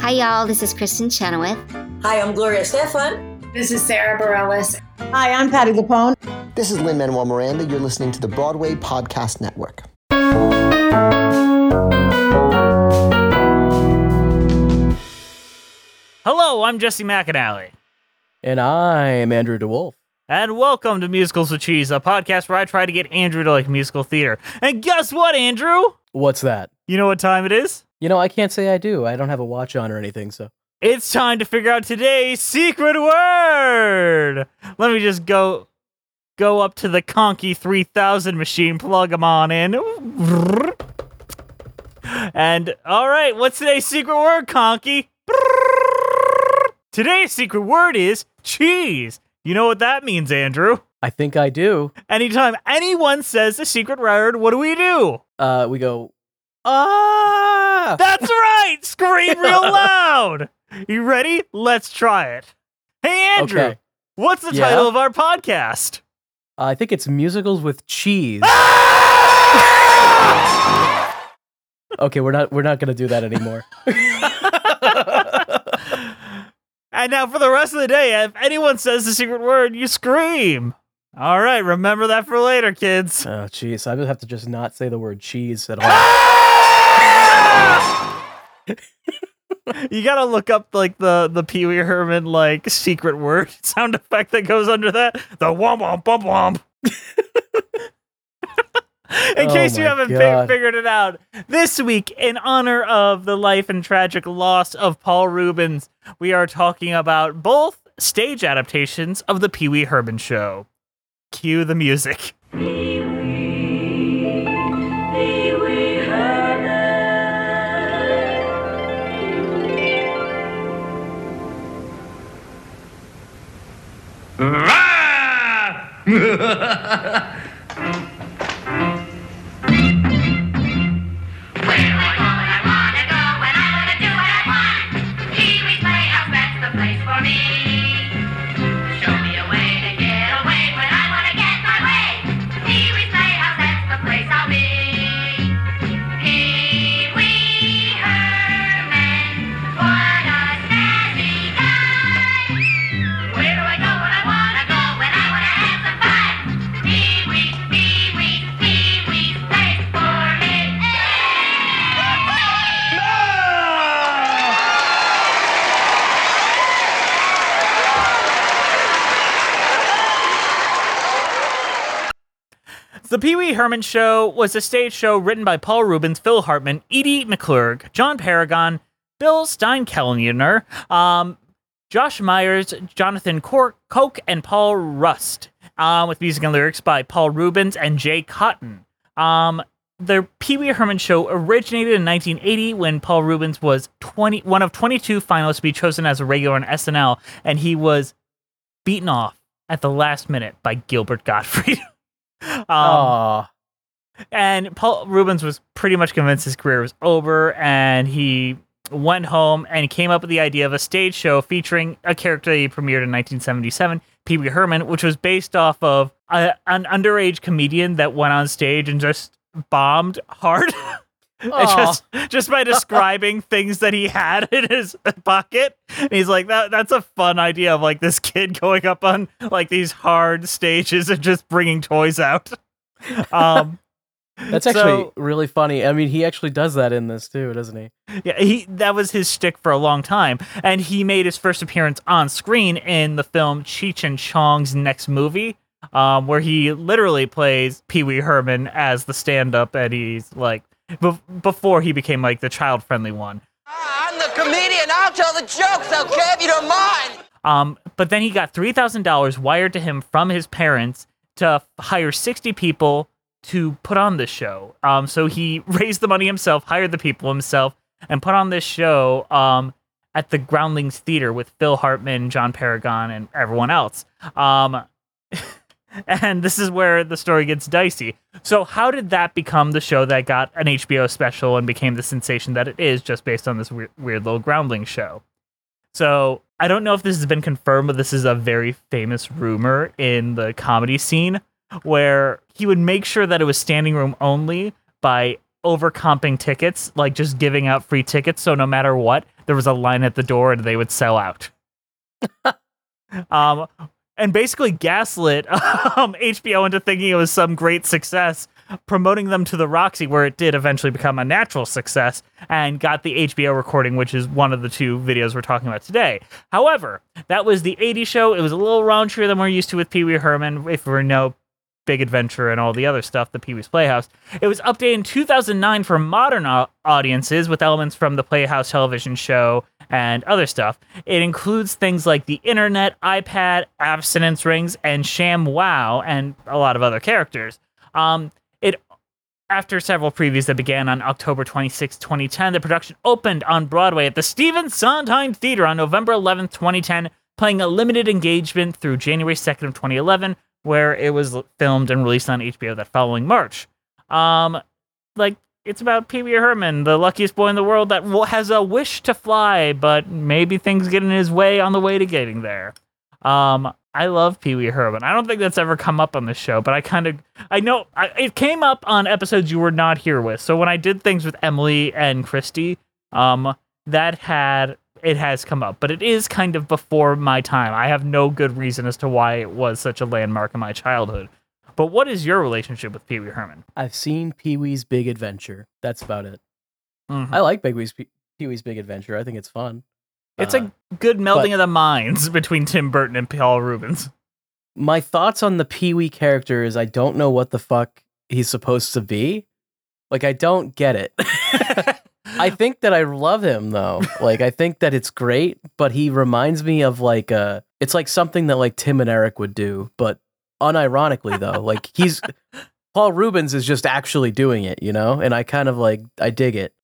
Hi, y'all. This is Kristin Chenoweth. Hi, I'm Gloria Estefan. This is Sara Bareilles. Hi, I'm Patti LuPone. This is Lin-Manuel Miranda. You're listening to the Broadway Podcast Network. Hello, I'm Jesse McAnally. And I'm Andrew DeWolf. And welcome to Musicals with Cheese, a podcast where I try to get Andrew to like musical theater. And guess what, Andrew? What's that? You know what time it is? You know, I can't say I do. I don't have a watch on or anything, so. It's time to figure out today's secret word. Let me just go go up to the Conky 3000 machine, plug them on in. And all right, what's today's secret word, Conky? Today's secret word is cheese. You know what that means, Andrew? I think I do. Anytime anyone says the secret word, what do we do? Uh, we go, ah! That's right! Scream real loud! You ready? Let's try it. Hey, Andrew, Okay. what's the Yeah? title of our podcast? Uh, I think it's musicals with cheese. okay, we're not we're not gonna do that anymore. And now for the rest of the day, if anyone says the secret word, you scream. All right, remember that for later, kids. oh, jeez, I would have to just not say the word cheese at all. You gotta look up like the the Pee Wee Herman like secret word sound effect that goes under that. The womp womp womp womp. In Oh case you haven't fi- figured it out, this week, in honor of the life and tragic loss of Paul Reubens, we are talking about both stage adaptations of the Pee Wee Herman show. Cue the music. Where ah! Herman Show was a stage show written by Paul Reubens, Phil Hartman, Edie McClurg, John Paragon, Bill Steinkellner, um, Josh Myers, Jonathan Cor- Koch, and Paul Rust, um, with music and lyrics by Paul Reubens and Jay Cotton. Um, the Pee Wee Herman Show originated in 1980 when Paul Reubens was 20, one of 22 finalists to be chosen as a regular on SNL, and he was beaten off at the last minute by Gilbert Gottfried. um, and Paul Reubens was pretty much convinced his career was over, and he went home and came up with the idea of a stage show featuring a character he premiered in 1977, Pee Wee Herman, which was based off of a, an underage comedian that went on stage and just bombed hard. Just just by describing things that he had in his pocket. And he's like, that that's a fun idea of like this kid going up on like these hard stages and just bringing toys out. Um That's actually so- really funny. I mean, he actually does that in this too, doesn't he? Yeah, he that was his shtick for a long time, and he made his first appearance on screen in the film Cheech and Chong's next movie, um, where he literally plays Pee Wee Herman as the stand-up, and he's like before he became like the child-friendly one. I'm the comedian. I'll tell the jokes, okay, if you don't mind. Um, but then he got three thousand dollars wired to him from his parents to hire sixty people to put on this show. Um, so he raised the money himself, hired the people himself, and put on this show. Um, at the Groundlings Theater with Phil Hartman, John Paragon, and everyone else. Um, and this is where the story gets dicey. So, how did that become the show that got an HBO special and became the sensation that it is, just based on this weird, weird little Groundlings show? So, I don't know if this has been confirmed, but this is a very famous rumor in the comedy scene where he would make sure that it was standing room only by overcomping tickets, like just giving out free tickets. So no matter what, there was a line at the door and they would sell out. um, and basically gaslit um, HBO into thinking it was some great success, promoting them to the Roxy, where it did eventually become a natural success and got the HBO recording, which is one of the two videos we're talking about today. However, that was the 80s show. It was a little raunchier than we're used to with Pee Wee Herman. If we know Big Adventure and all the other stuff, the Pee Wee's Playhouse. It was updated in 2009 for modern au- audiences with elements from the Playhouse television show and other stuff. It includes things like the internet, iPad, abstinence rings, and Sham Wow, and a lot of other characters. Um, it after several previews that began on October 26, 2010, the production opened on Broadway at the Stephen Sondheim Theater on November 11, 2010, playing a limited engagement through January 2nd of 2011, where it was filmed and released on HBO that following March. Um, like it's about Pee Wee Herman, the luckiest boy in the world that has a wish to fly, but maybe things get in his way on the way to getting there. Um, I love Pee Wee Herman. I don't think that's ever come up on the show, but I kind of I know I, it came up on episodes you were not here with. So when I did things with Emily and Christy, um, that had it has come up, but it is kind of before my time. I have no good reason as to why it was such a landmark in my childhood. But what is your relationship with Pee Wee Herman? I've seen Pee Wee's Big Adventure. That's about it. Mhm. I like Big Wee's Pee Wee's Big Adventure. I think it's fun. It's Uh, a good melding but- of the minds between Tim Burton and Paul Reubens. my thoughts on the Pee Wee character is I don't know what the fuck he's supposed to be. Like I don't get it. I think that I love him though. Like I think that it's great, but he reminds me of like uh it's like something that like Tim and Eric would do, but unironically though. Like he's Paul Reubens is just actually doing it, you know? And I kind of like I dig it.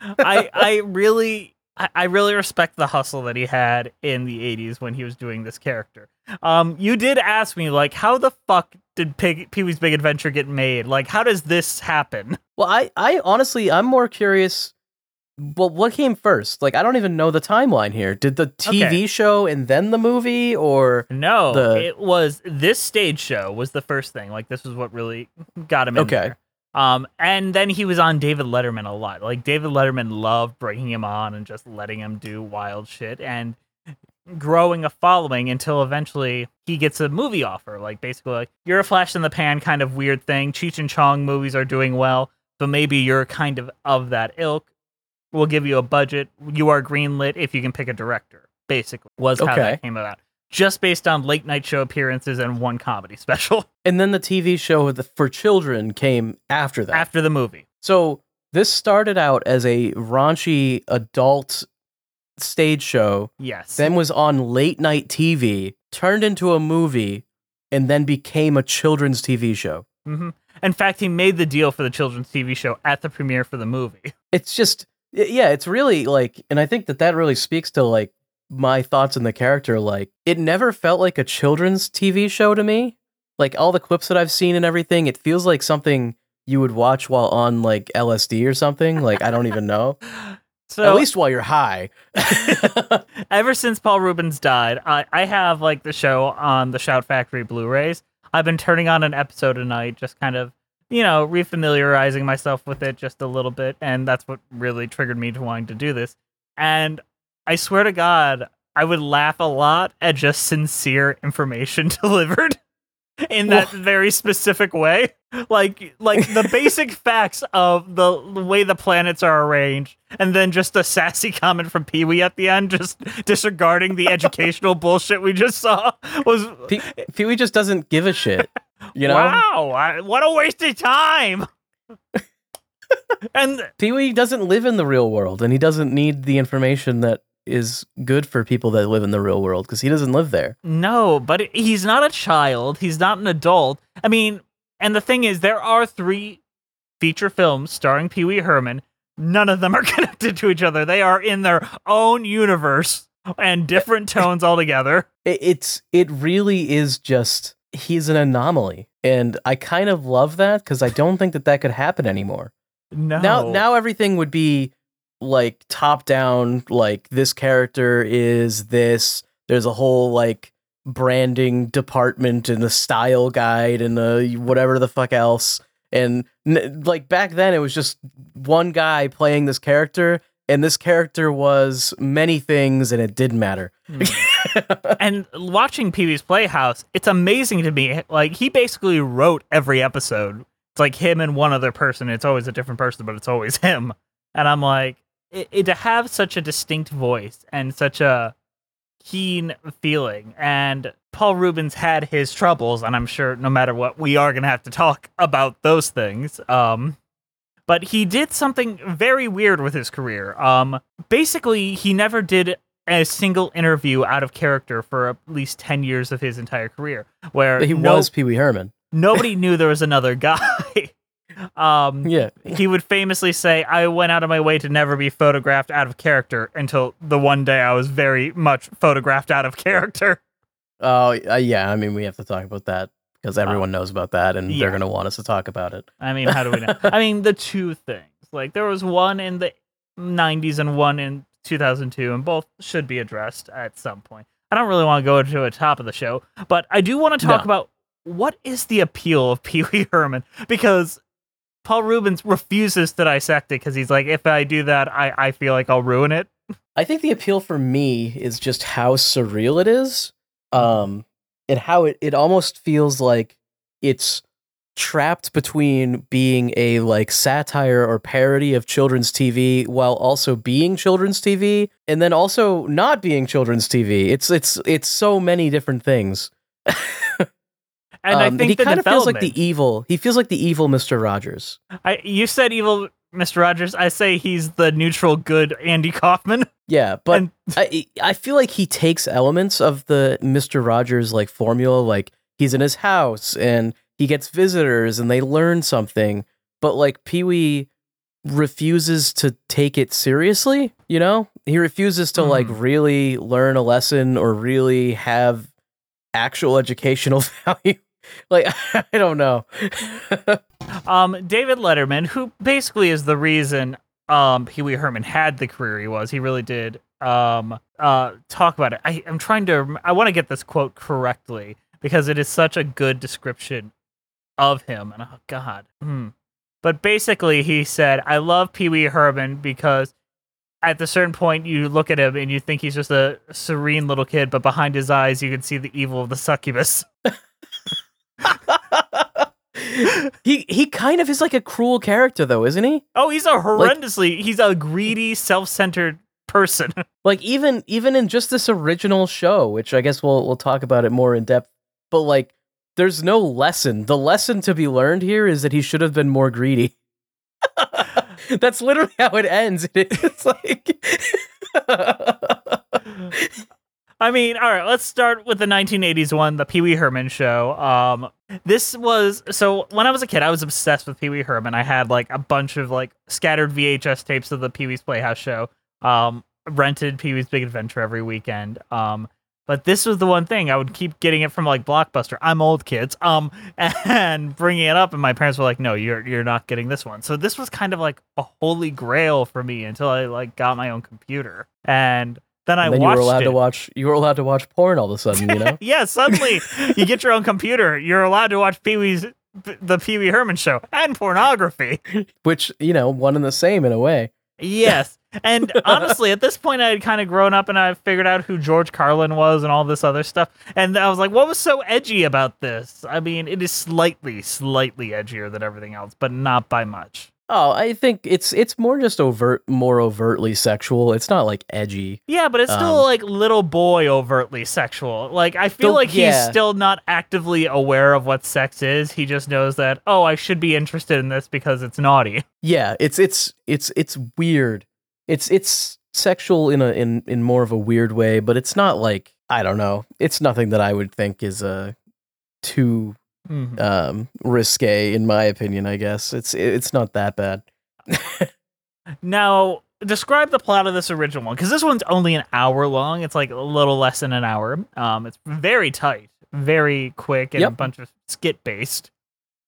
I I really I, really respect the hustle that he had in the 80s when he was doing this character. Um you did ask me like how the fuck did Pig, Pee-wee's Big Adventure get made? Like how does this happen? Well, I, I honestly, I'm more curious. Well, what came first? Like, I don't even know the timeline here. Did the TV Okay. show and then the movie, or No, The- it was this stage show was the first thing. Like this was what really got him in Okay. there. Um, and then he was on David Letterman a lot. Like David Letterman loved bringing him on and just letting him do wild shit and growing a following until eventually he gets a movie offer. Like basically, like you're a flash in the pan kind of weird thing. Cheech and Chong movies are doing well, so maybe you're kind of of that ilk. We'll give you a budget. You are greenlit if you can pick a director. Basically, was how Okay. that came about. Just based on late night show appearances and one comedy special and then the TV show for children came after that. after the movie. so this started out as a raunchy adult stage show, Yes. then was on late night TV, turned into a movie, and then became a children's TV show. hmm In fact, he made the deal for the children's TV show at the premiere for the movie. it's just yeah it's really like and i think that that really speaks to like my thoughts on the character like it never felt like a children's tv show to me. Like all the clips that i've seen and everything it feels like something you would watch while on like lsd or something like i don't even know. So at least while you're high. Ever since Paul Reubens died, I, I have like the show on the Shout Factory Blu-rays. I've been turning on an episode a night, just kind of, you know, refamiliarizing myself with it just a little bit, and that's what really triggered me to wanting to do this. And I swear to God, I would laugh a lot at just sincere information delivered in that very specific way. Like like the basic facts of the, the way the planets are arranged, and then just a sassy comment from Pee Wee at the end, just disregarding the educational bullshit we just saw. Was Pe- Pee-wee just doesn't give a shit you know wow, I, what a waste of time. and Pee-wee doesn't live in the real world and he doesn't need the information that is good for people that live in the real world because he doesn't live there No, but he's not a child. He's not an adult. I mean, and the thing is, there are three feature films starring Pee Wee Herman. None of them are connected to each other. They are in their own universe and different tones altogether. it, it's it really is just he's an anomaly and i kind of love that because i don't think that that could happen anymore No. now now everything would be like top down like this character is this there's a whole like branding department and the style guide and a whatever the fuck else And like back then, it was just one guy playing this character, and this character was many things, and it didn't matter. and watching Pee Wee's Playhouse, it's amazing to me. Like he basically wrote every episode. It's like him and one other person. It's always a different person, but it's always him. And I'm like, it, it, to have such a distinct voice and such a keen feeling. And Paul Reubens had his troubles, and I'm sure no matter what, we are gonna have to talk about those things. Um, but he did something very weird with his career. Um, basically, he never did a single interview out of character for at least 10 years of his entire career where But he no- was Pee Wee Herman. nobody knew there was another guy um Yeah. he would famously say i went out of my way to never be photographed out of character until the one day i was very much photographed out of character Oh, uh, yeah. I mean, we have to talk about that because everyone knows about that, and yeah. they're gonna want us to talk about it. i mean how do we know i mean the two things like there was one in the 90s and one in 2002 and both should be addressed at some point i don't really want to go to a top of the show but i do want to talk No. about what is the appeal of pee-wee herman because paul reubens refuses to dissect it because he's like if i do that i, I feel like i'll ruin it I think the appeal for me is just how surreal it is, um, and how it, it almost feels like it's trapped between being a like satire or parody of children's TV while also being children's TV, and then also not being children's TV. It's it's it's so many different things. and i Um, think he the kind of feels like the evil. He feels like the evil Mister Rogers. I, you said evil mr rogers i say he's the neutral good andy kaufman Yeah, but And- I I feel like he takes elements of the Mister Rogers like formula, like he's in his house and he gets visitors and they learn something, but like Pee Wee refuses to take it seriously. You know, he refuses to like Hmm. really learn a lesson or really have actual educational value. Like I don't know. Um, David Letterman, who basically is the reason um Pee Wee Herman had the career he was. He really did um uh talk about it. I, I'm trying to I want to get this quote correctly because it is such a good description of him. And oh god. Hmm. But basically he said, I love Pee Wee Herman because at the certain point you look at him and you think he's just a serene little kid, but behind his eyes you can see the evil of the succubus. he he kind of is like a cruel character though, isn't he? Oh, he's a horrendously he's a greedy, self-centered person. like even even in just this original show which i guess we'll we'll talk about it more in depth but like there's no lesson the lesson to be learned here is that he should have been more greedy that's literally how it ends it's like I mean, all right, let's start with the 1980s one, the Pee Wee Herman show. Um, this was so when I was a kid, I was obsessed with Pee Wee Herman. I had like a bunch of like scattered VHS tapes of the Pee Wee's Playhouse show. Um, rented Pee Wee's Big Adventure every weekend. Um, but this was the one thing I would keep getting it from like Blockbuster. I'm old kids. Um, and bringing it up, and my parents were like, "No, you're you're not getting this one." So this was kind of like a holy grail for me until I like got my own computer, and then I then you were allowed it. to watch you were allowed to watch porn all of a sudden you know yeah, suddenly you get your own computer. You're allowed to watch Pee Wee's the Pee Wee Herman show and pornography. which you know one and the same in a way Yes. And honestly, at this point, I had kind of grown up and I figured out who George Carlin was and all this other stuff. And I was like, what was so edgy about this? I mean, it is slightly, slightly edgier than everything else, but not by much. Oh i think it's it's more just overt more overtly sexual it's not like edgy Yeah, but it's still Um, like little boy overtly sexual. Like I feel like he's yeah. still not actively aware of what sex is. He just knows that oh, I should be interested in this because it's naughty. Yeah, it's it's it's it's weird. It's it's sexual in a in in more of a weird way, but it's not like I don't know. It's nothing that I would think is uh too Mhm. um risque in my opinion, I guess. It's it's not that bad. Now, describe the plot of this original one because this one's only an hour long. It's like a little less than an hour. Um, it's very tight, very quick, and a bunch of skit based.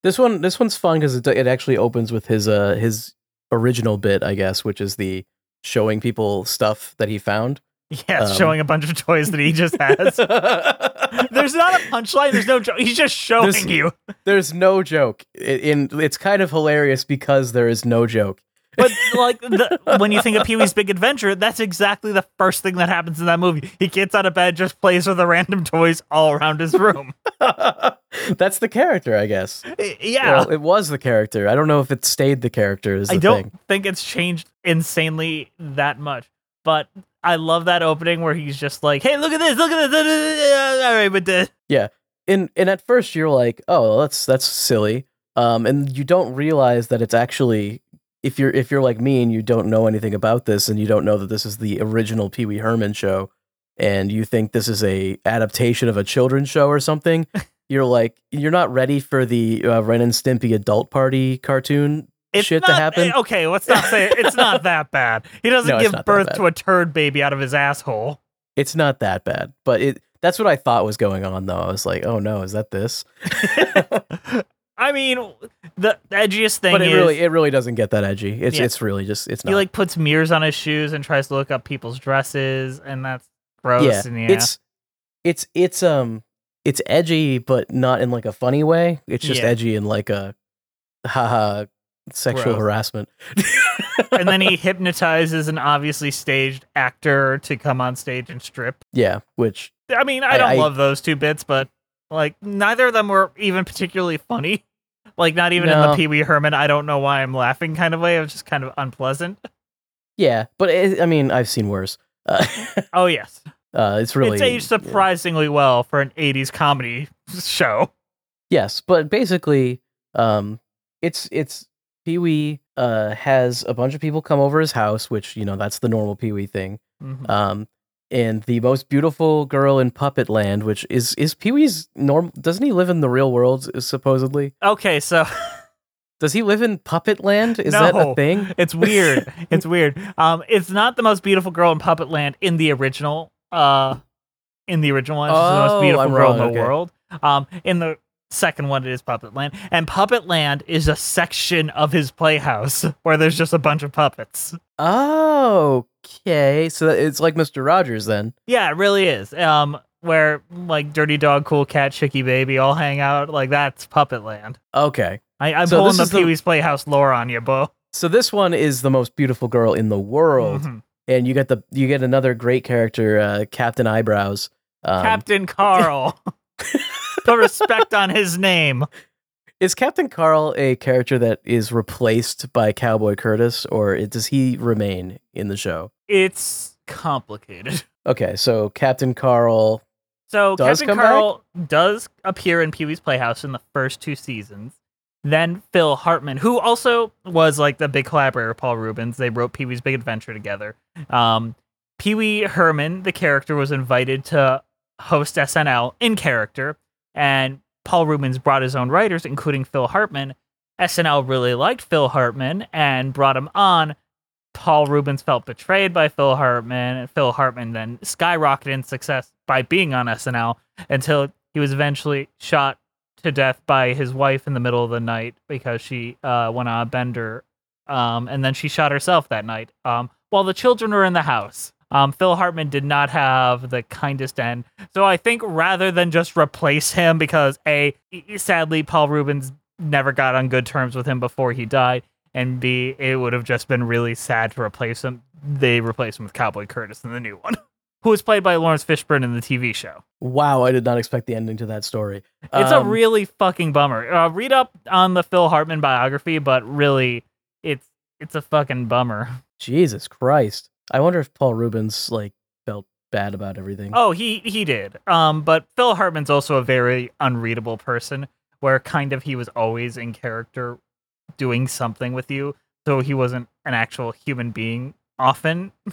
This one this one's fun cuz it it actually opens with his uh his original bit, I guess, which is the showing people stuff that he found. Yeah, Um, showing a bunch of toys that he just has. There's not a punchline. There's no joke. He's just showing There's- you. There's no joke. In it's kind of hilarious because there is no joke. But like the, when you think of Pee Wee's Big Adventure, that's exactly the first thing that happens in that movie. He gets out of bed, just plays with the random toys all around his room. That's the character, I guess. yeah. Well, it was the character. I don't know if it stayed the character. Is the I don't thing. think it's changed insanely that much. But I love that opening where he's just like, "Hey, look at this! Look at this!" All right, but the, And and at first you're like, oh, that's that's silly. Um, and you don't realize that it's actually if you're if you're like me and you don't know anything about this and you don't know that this is the original Pee Wee Herman show, and you think this is a adaptation of a children's show or something, you're like you're not ready for the uh, Ren and Stimpy adult party cartoon it's shit not, to happen. Okay, let's not say it. it's not that bad. He doesn't No, give birth to a turd baby out of his asshole. It's not that bad, but it that's what I thought was going on though. I was like, oh no, is that this? I mean, the edgiest thing but it is really it really doesn't get that edgy. It's Yeah. it's really just it's not. he like puts mirrors on his shoes and tries to look up people's dresses, and that's gross. yeah, and yeah, it's it's it's um it's edgy, but not in like a funny way. It's just Yeah. edgy in like a haha sexual Gross. harassment. and then he hypnotizes an obviously staged actor to come on stage and strip. yeah, which I mean, I I- don't I- love those two bits, but like neither of them were even particularly funny. Like not even in the Pee Wee Herman. I don't know why I'm laughing kind of way. It was just kind of unpleasant. yeah, but it, I mean I've seen worse. Uh, Oh yes, uh, it's really it's aged surprisingly well for an '80s comedy show. Yes, but basically, um, it's it's Pee Wee uh has a bunch of people come over his house, which you know that's the normal Pee Wee thing. Mhm. Um, and the most beautiful girl in Puppet Land, which is is Pee Wee's normal. Doesn't he live in the real world? Supposedly, Okay, so does he live in Puppet Land? Is that a thing? it's weird. it's weird. Um, it's not the most beautiful girl in Puppet Land in the original. Uh, in the original one, she's the Oh, most beautiful I'm girl in the okay. world. Um, in the second one, it is Puppet Land, and Puppet Land is a section of his playhouse where there's just a bunch of puppets. Oh, okay. So it's like Mr. Rogers then. Yeah, it really is. Um, where like Dirty Dog, Cool Cat, Chicky Baby all hang out. Like that's Puppet Land. Okay. I, I'm So pulling the Pee Wee's Playhouse lore on you, Bo. So this one is the most beautiful girl in the world, Mhm. and you get the you get another great character, uh, Captain Eyebrows. Um, Captain Carl. Put respect on his name. Is Captain Carl a character that is replaced by Cowboy Curtis, or does he remain in the show? It's complicated. Okay, so Captain Carl. So Captain come back? Carl does appear in Pee Wee's Playhouse in the first two seasons. Then Phil Hartman, who also was like the big collaborator of Paul Reubens, they wrote Pee Wee's Big Adventure together. Um, Pee Wee Herman, the character, was invited to host SNL in character, and Paul Reubens brought his own writers, including Phil Hartman. SNL really liked Phil Hartman and brought him on. Paul Reubens felt betrayed by Phil Hartman, and Phil Hartman then skyrocketed in success by being on SNL until he was eventually shot to death by his wife in the middle of the night because she uh, went on a bender, um, and then she shot herself that night um, while the children were in the house. Um, Phil Hartman did not have the kindest end, so I think rather than just replace him, because a sadly Paul Reubens never got on good terms with him before he died, and B it would have just been really sad to replace him. They replaced him with Cowboy Curtis in the new one, who was played by Laurence Fishburne in the TV show. Wow, I did not expect the ending to that story. It's a Um, really fucking bummer. Uh, read up on the Phil Hartman biography, but really, it's it's a fucking bummer. Jesus Christ. I wonder if Paul Reubens like felt bad about everything. Oh, he he did. Um, but Phil Hartman's also a very unreadable person, where kind of he was always in character, doing something with you, so he wasn't an actual human being often.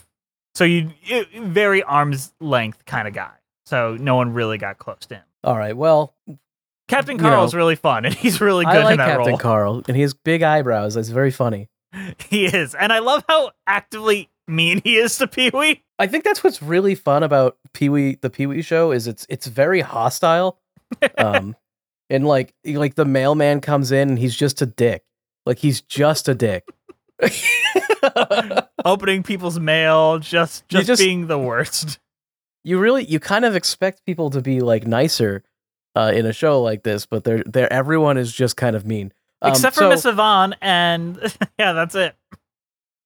So you you- very arm's length kind of guy. So no one really got close to him. All right. Well, Captain You Carl's know, really fun, and he's really good I like in that Captain role. Carl, and he has big eyebrows. That's very funny. He is, and I love how actively mean he is to Pee Wee. I think that's what's really fun about Pee Wee, the Pee Wee Show, is it's it's very hostile. Um, and like like the mailman comes in and he's just a dick. Like he's just a dick. Opening people's mail, just just, just- being the worst. you really you kind of expect people to be like nicer uh, in a show like this, but they're they're everyone is just kind of mean. Um, Except for so, Miss Yvonne, and yeah, that's it.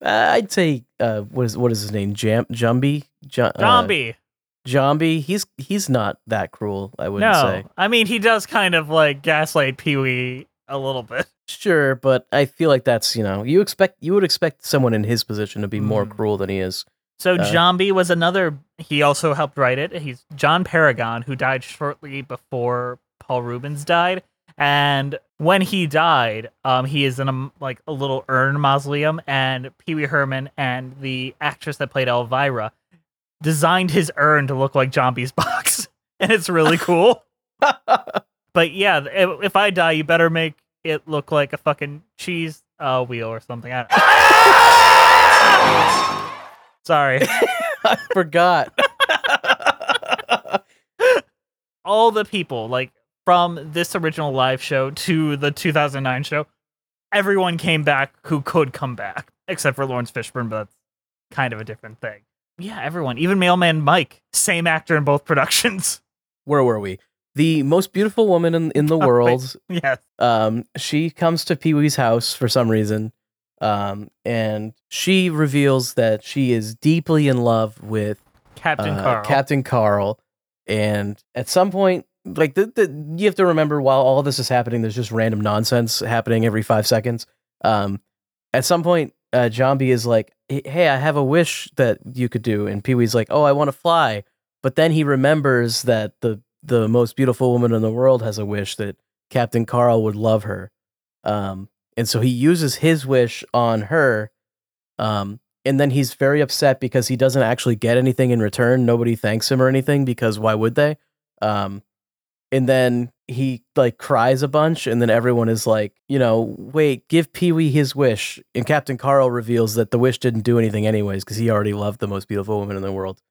Uh, I'd say uh, what is what is his name? Jam Jumby Ju- uh, Zombie. Jambi. He's he's not that cruel. I wouldn't no, say. I mean he does kind of like gaslight Pee Wee a little bit. Sure, but I feel like that's you know you expect you would expect someone in his position to be more Mm. cruel than he is. So Uh, Zombie was another. He also helped write it. He's John Paragon, who died shortly before Paul Reubens died. And when he died, um, he is in a like a little urn mausoleum, and Pee Wee Herman and the actress that played Elvira designed his urn to look like Zombie's box, and it's really cool. but yeah, if, if I die, you better make it look like a fucking cheese uh, wheel or something. I Sorry. I forgot. all the people like from this original live show to the 2009 show everyone came back who could come back except for laurence fishburne but that's kind of a different thing yeah everyone even mailman mike same actor in both productions Where were we? The most beautiful woman in, in the Oh, wait. world. yes Um, she comes to Pee Wee's house for some reason. Um, and she reveals that she is deeply in love with captain uh, carl Captain Carl. And at some point, like the, the you have to remember while all this is happening, there's just random nonsense happening every five seconds. Um, at some point, uh, Jambi is like, "Hey, I have a wish that you could do," and Pee Wee's like, "Oh, I want to fly." But then he remembers that the the most beautiful woman in the world has a wish that Captain Carl would love her. Um, and so he uses his wish on her. Um, and then he's very upset because he doesn't actually get anything in return. Nobody thanks him or anything because why would they? Um, and then he like cries a bunch, and then everyone is like, you know, wait, give Pee Wee his wish. And Captain Carl reveals that the wish didn't do anything anyways because he already loved the most beautiful woman in the world.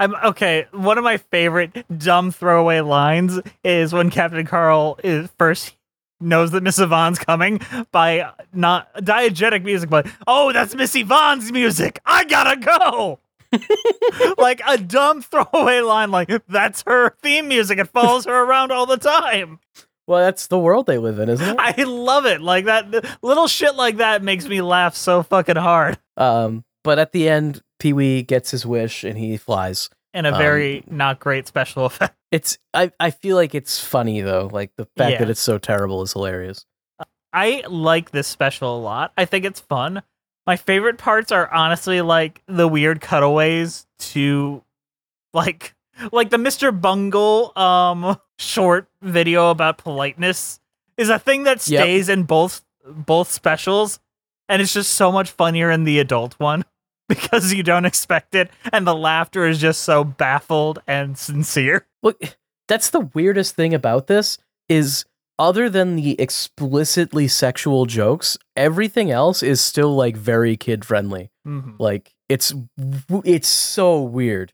I'm okay. One of my favorite dumb throwaway lines is when Captain Carl is first knows that Miss Yvonne's coming by not diegetic music, but oh, that's Miss Yvonne's music. I gotta go. like a dumb throwaway line, like that's her theme music. It follows her around all the time. Well, that's the world they live in, isn't it? I love it. Like that little shit like that makes me laugh so fucking hard. Um, but at the end, Pee Wee gets his wish and he flies. And a Um, very not great special effect. It's I, I feel like it's funny though. Like the fact Yeah. that it's so terrible is hilarious. I like this special a lot. I think it's fun. My favorite parts are honestly like the weird cutaways to like like the Mr. Bungle um short video about politeness is a thing that Yep. stays in both both specials and it's just so much funnier in the adult one because you don't expect it and the laughter is just so baffled and sincere. Look, that's the weirdest thing about this is other than the explicitly sexual jokes, everything else is still like very kid friendly. Mhm. Like it's it's so weird.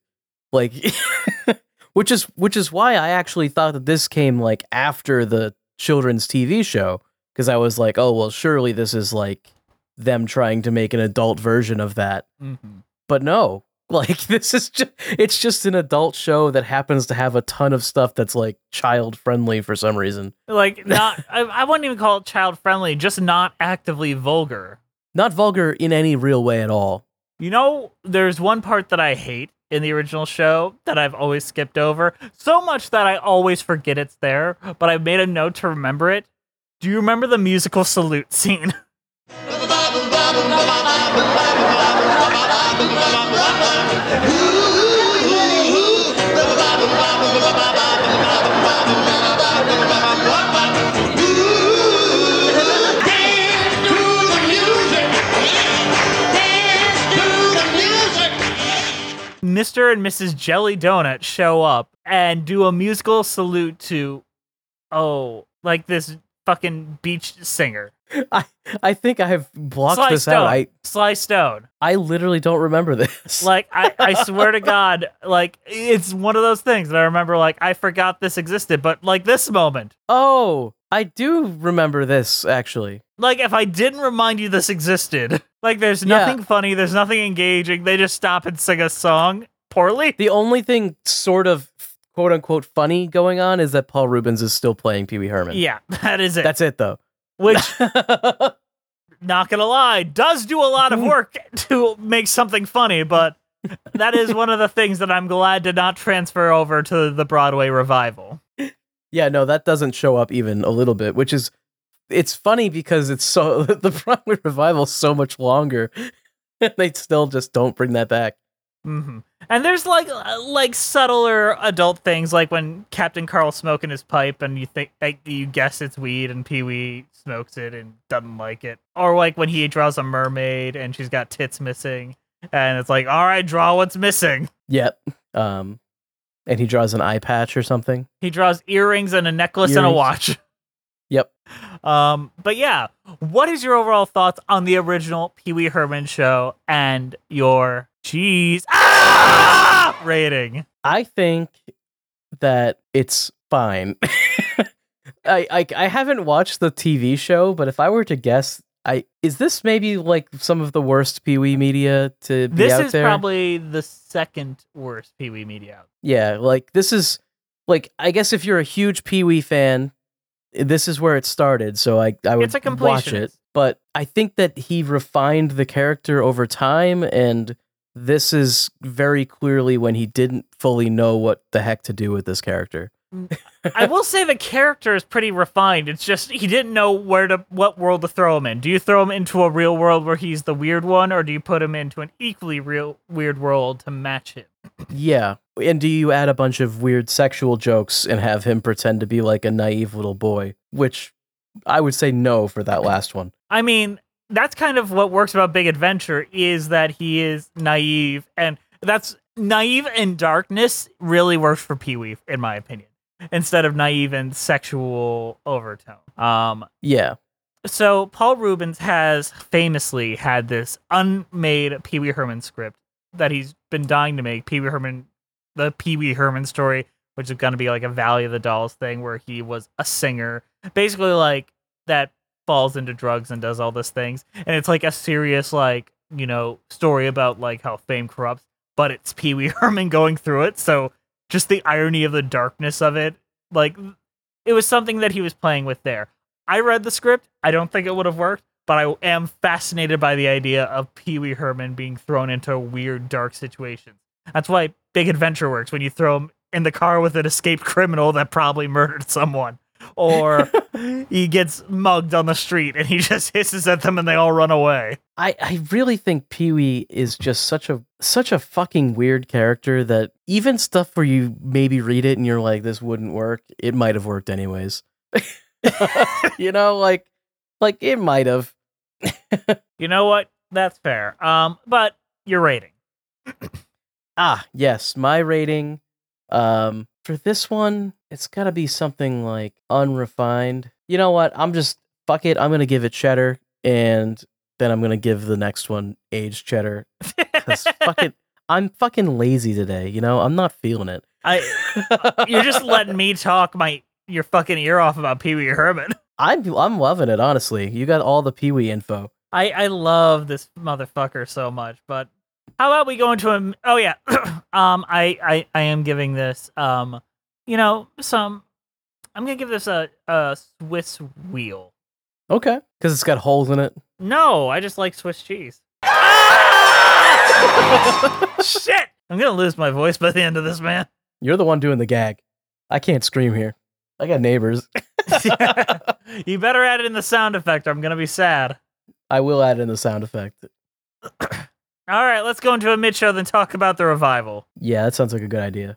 Like which is which is why I actually thought that this came like after the children's TV show because I was like, "Oh, well, surely this is like them trying to make an adult version of that." Mhm. But no. Like this is just it's just an adult show that happens to have a ton of stuff that's like child friendly for some reason. Like not I, I wouldn't even call it child friendly, just not actively vulgar. Not vulgar in any real way at all. You know, there's one part that I hate in the original show that I've always skipped over, so much that I always forget it's there, but I made a note to remember it. Do you remember the musical salute scene? Mr. and Mrs. Jelly Donut show up and do a musical salute to, oh, like this fucking beach singer. I I think I have blocked Sly this Stone. out. I Sly Stone. I literally don't remember this. Like I, I swear to God, like it's one of those things that I remember. Like I forgot this existed, but like this moment, oh, I do remember this actually. like if I didn't remind you this existed, like there's Yeah. nothing funny, there's nothing engaging. They just stop and sing a song, poorly. The only thing sort of quote unquote funny going on is that Paul Reubens is still playing Pee Wee Herman. Yeah, that is it. That's it though. Which, not gonna lie, does do a lot of work to make something funny, but that is one of the things that I'm glad did not transfer over to the Broadway revival. yeah, no, that doesn't show up even a little bit, which is it's funny because it's so the Broadway revival is so much longer. and they still just don't bring that back. Hmm And there's like uh, like subtler adult things, like when Captain Carl's smoking his pipe, and you think like, you guess it's weed, and Pee Wee smokes it and doesn't like it, or like when he draws a mermaid and she's got tits missing, and it's like, all right, draw what's missing. Yep. Um, and he draws an eye patch or something. He draws earrings and a necklace and a watch. Yep. Um, but yeah, what is your overall thoughts on the original Pee Wee Herman show and your jeez ah! rating? I think that it's fine. I, I I haven't watched the TV show, but if I were to guess, I is this maybe like some of the worst Pee Wee media to be This out is there? probably the second worst Pee Wee media. out. Yeah, like this is like I guess if you're a huge Pee Wee fan, this is where it started. So I I would It's a watch it. But I think that he refined the character over time, and this is very clearly when he didn't fully know what the heck to do with this character. Mm. I will say the character is pretty refined. It's just he didn't know where to what world to throw him in. Do you throw him into a real world where he's the weird one, or do you put him into an equally real weird world to match him? Yeah. And do you add a bunch of weird sexual jokes and have him pretend to be like a naive little boy? Which I would say no for that last one. I mean, that's kind of what works about Big Adventure is that he is naive, and that's naive and darkness really works for Pee Wee, in my opinion, instead of naive and sexual overtone. Um, Yeah. so Paul Reubens has famously had this unmade Pee Wee Herman script that he's been dying to make. Pee Wee Herman, the Pee Wee Herman story, which is going to be like a Valley of the Dolls thing where he was a singer, basically like that falls into drugs and does all these things, and it's like a serious like you know story about like how fame corrupts, but it's Pee Wee Herman going through it. So just the irony of the darkness of it, like it was something that he was playing with there. I read the script. I don't think it would have worked, but I am fascinated by the idea of Pee Wee Herman being thrown into weird, dark situations. That's why Big Adventure works when you throw him in the car with an escaped criminal that probably murdered someone. Or he gets mugged on the street and he just hisses at them and they all run away. I, I really think Pee Wee is just such a such a fucking weird character that even stuff where you maybe read it and you're like, this wouldn't work, it might have worked anyways. you know, like like it might have. You know what? That's fair. Um, but your rating. Ah, yes, my rating. Um, for this one, it's gotta be something like unrefined. You know what? I'm just fuck it. I'm gonna give it cheddar, and then I'm gonna give the next one aged cheddar. Cause fuck it, I'm fucking lazy today. You know, I'm not feeling it. I you're just letting me talk my your fucking ear off about Pee Wee Herman. I'm I'm loving it. Honestly, you got all the Pee Wee info. I I love this motherfucker so much, but how about we go into a oh yeah. um I, I I am giving this um you know some I'm gonna give this a, a Swiss wheel. Okay, because it's got holes in it. No, I just like Swiss cheese. Shit! I'm gonna lose my voice by the end of this, man. You're the one doing the gag. I can't scream here. I got neighbors. you better add it in the sound effect or I'm gonna be sad. I will add in the sound effect. All right, let's go into a mid show, then talk about the revival. Yeah, that sounds like a good idea.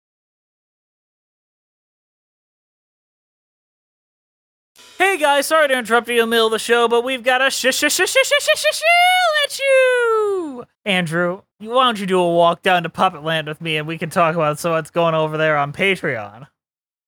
Hey guys, sorry to interrupt you in the middle of the show, but we've got a sh sh sh sh sh sh sh sh at you. Andrew, why don't you do a walk down to Puppet Land with me and we can talk about so what's going over there on Patreon.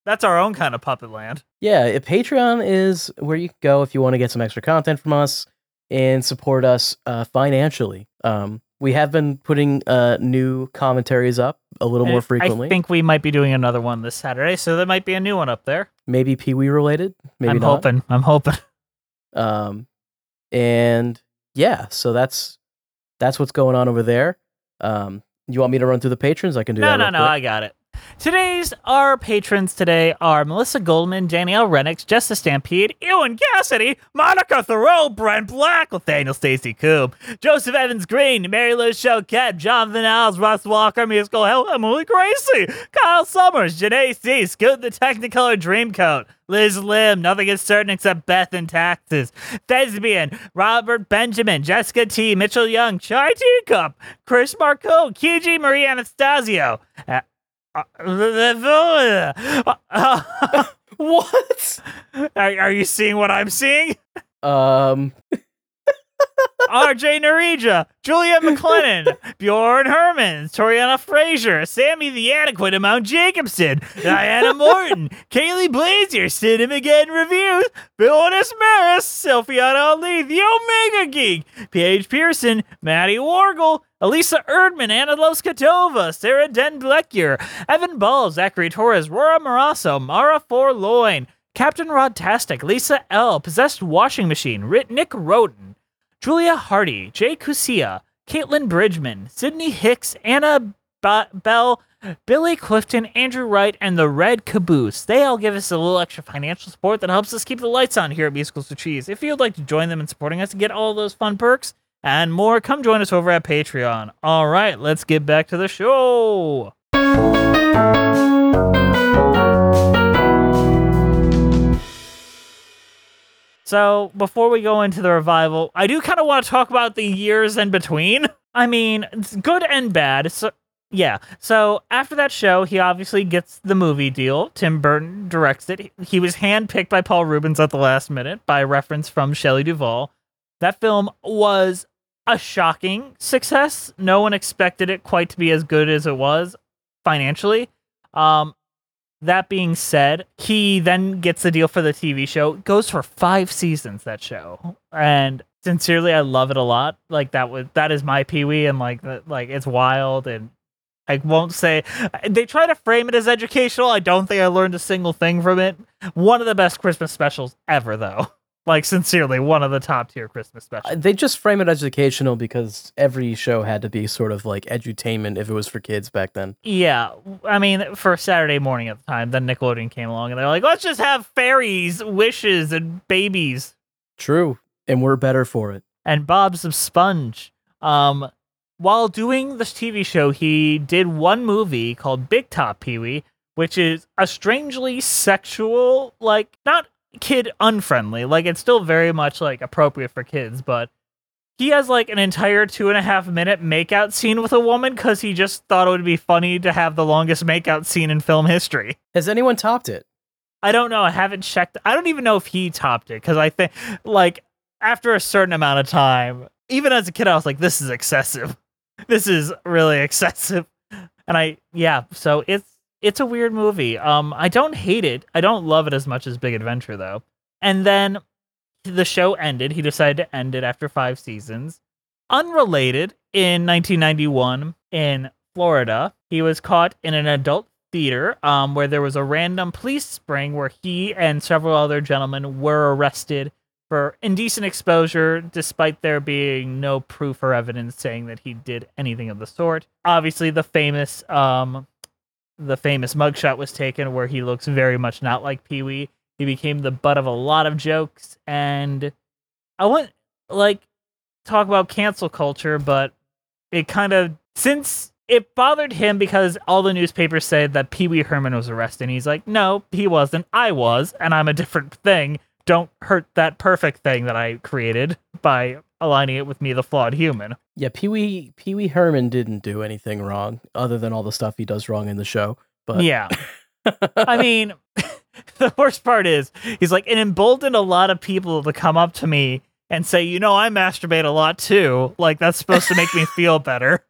That's our own kind of Puppet Land. Yeah, Patreon is where you go if you want to get some extra content from us and support us uh, financially. Um, we have been putting uh, new commentaries up a little more frequently. I think we might be doing another one this Saturday, so there might be a new one up there. maybe Pee Wee related. Maybe I'm not. hoping. I'm hoping. Um, and yeah, so that's that's what's going on over there. Um, you want me to run through the patrons? I can do No, that. no, real no. I got it. Today's our patrons today are Melissa Goldman, Danielle Renix, Jessica Stampede, Ewan Cassidy, Monica Thoreau, Brent Black, Nathaniel Stacy Coob, Joseph Evans Green, Mary Lou Choquette, Jonathan Alves, Russ Walker, Musical Hell, Emily Gracie, Kyle Summers, Janae C, Scoot the Technicolor Dreamcoat, Liz Lim, Nothing is Certain Except Beth and Taxes, Thespian, Robert Benjamin, Jessica T, Mitchell Young, Chai Teacup, Chris Marco, Kiji Marie Anastasio, What? are, are you seeing what I'm seeing? Um, RJ Narija, Julia McLennan, Bjorn Herman, Toriana Frazier, Sammy the Adequate Amount Jacobson, Diana Morton, Kaylee Blazier, Cinema Again Reviews, Villainous Maris, Sylphiana Ali, The Omega Geek, Paige Pearson, Maddie Wargle, Elisa Erdman, Anna Loskatova, Sarah Den Blecker, Evan Ball, Zachary Torres, Rora Marasso, Mara Forloin, Captain Rodtastic, Lisa L, Possessed Washing Machine, Nick Roden, Julia Hardy, Jay Kusia, Caitlin Bridgman, Sydney Hicks, Anna ba- Bell, Billy Clifton, Andrew Wright, and the Red Caboose. They all give us a little extra financial support that helps us keep the lights on here at Musicals to Cheese. If you'd like to join them in supporting us and get all those fun perks and more, come join us over at Patreon. All right, let's get back to the show. So, before we go into the revival, I do kind of want to talk about the years in between. I mean, it's good and bad. So, yeah. So, after that show, he obviously gets the movie deal. Tim Burton directs it. He was handpicked by Paul Reubens at the last minute by reference from Shelley Duvall. That film was a shocking success. No one expected it quite to be as good as it was financially. Um, that being said, he then gets the deal for the TV show. It goes for five seasons. That show, and sincerely, I love it a lot. Like that was that is my Pee Wee, and like like it's wild, and I won't say they try to frame it as educational. I don't think I learned a single thing from it. One of the best Christmas specials ever, though. Like sincerely, one of the top tier Christmas specials. Uh, they just frame it educational because every show had to be sort of like edutainment if it was for kids back then. Yeah, I mean, for Saturday morning at the time, then Nickelodeon came along and they're like, let's just have fairies, wishes, and babies. True, and we're better for it. And Bob's a sponge. Um, while doing this TV show, he did one movie called Big Top Pee Wee, which is a strangely sexual, like, not kid unfriendly. Like, it's still very much, like, appropriate for kids, but he has like an entire two and a half minute makeout scene with a woman because he just thought it would be funny to have the longest makeout scene in film history. Has anyone topped it? I don't know. I haven't checked. I don't even know if he topped it because I think, like, after a certain amount of time, even as a kid, I was like, this is excessive. This is really excessive. And I, yeah, so it's it's a weird movie. Um, I don't hate it. I don't love it as much as Big Adventure though. And then the show ended. He decided to end it after five seasons. Unrelated, in 1991 in Florida, he was caught in an adult theater um, where there was a random police spring where he and several other gentlemen were arrested for indecent exposure, despite there being no proof or evidence saying that he did anything of the sort. Obviously, the famous um, the famous mugshot was taken where he looks very much not like Pee Wee. He became the butt of a lot of jokes, and I wouldn't like talk about cancel culture, but it kind of since it bothered him because all the newspapers said that Pee Wee Herman was arrested. And he's like, no, he wasn't. I was, and I'm a different thing. Don't hurt that perfect thing that I created by aligning it with me, the flawed human. Yeah, Pee Wee Pee Wee Herman didn't do anything wrong other than all the stuff he does wrong in the show. But Yeah. I mean, the worst part is he's like it emboldened a lot of people to come up to me and say, you know, I masturbate a lot too. Like that's supposed to make me feel better.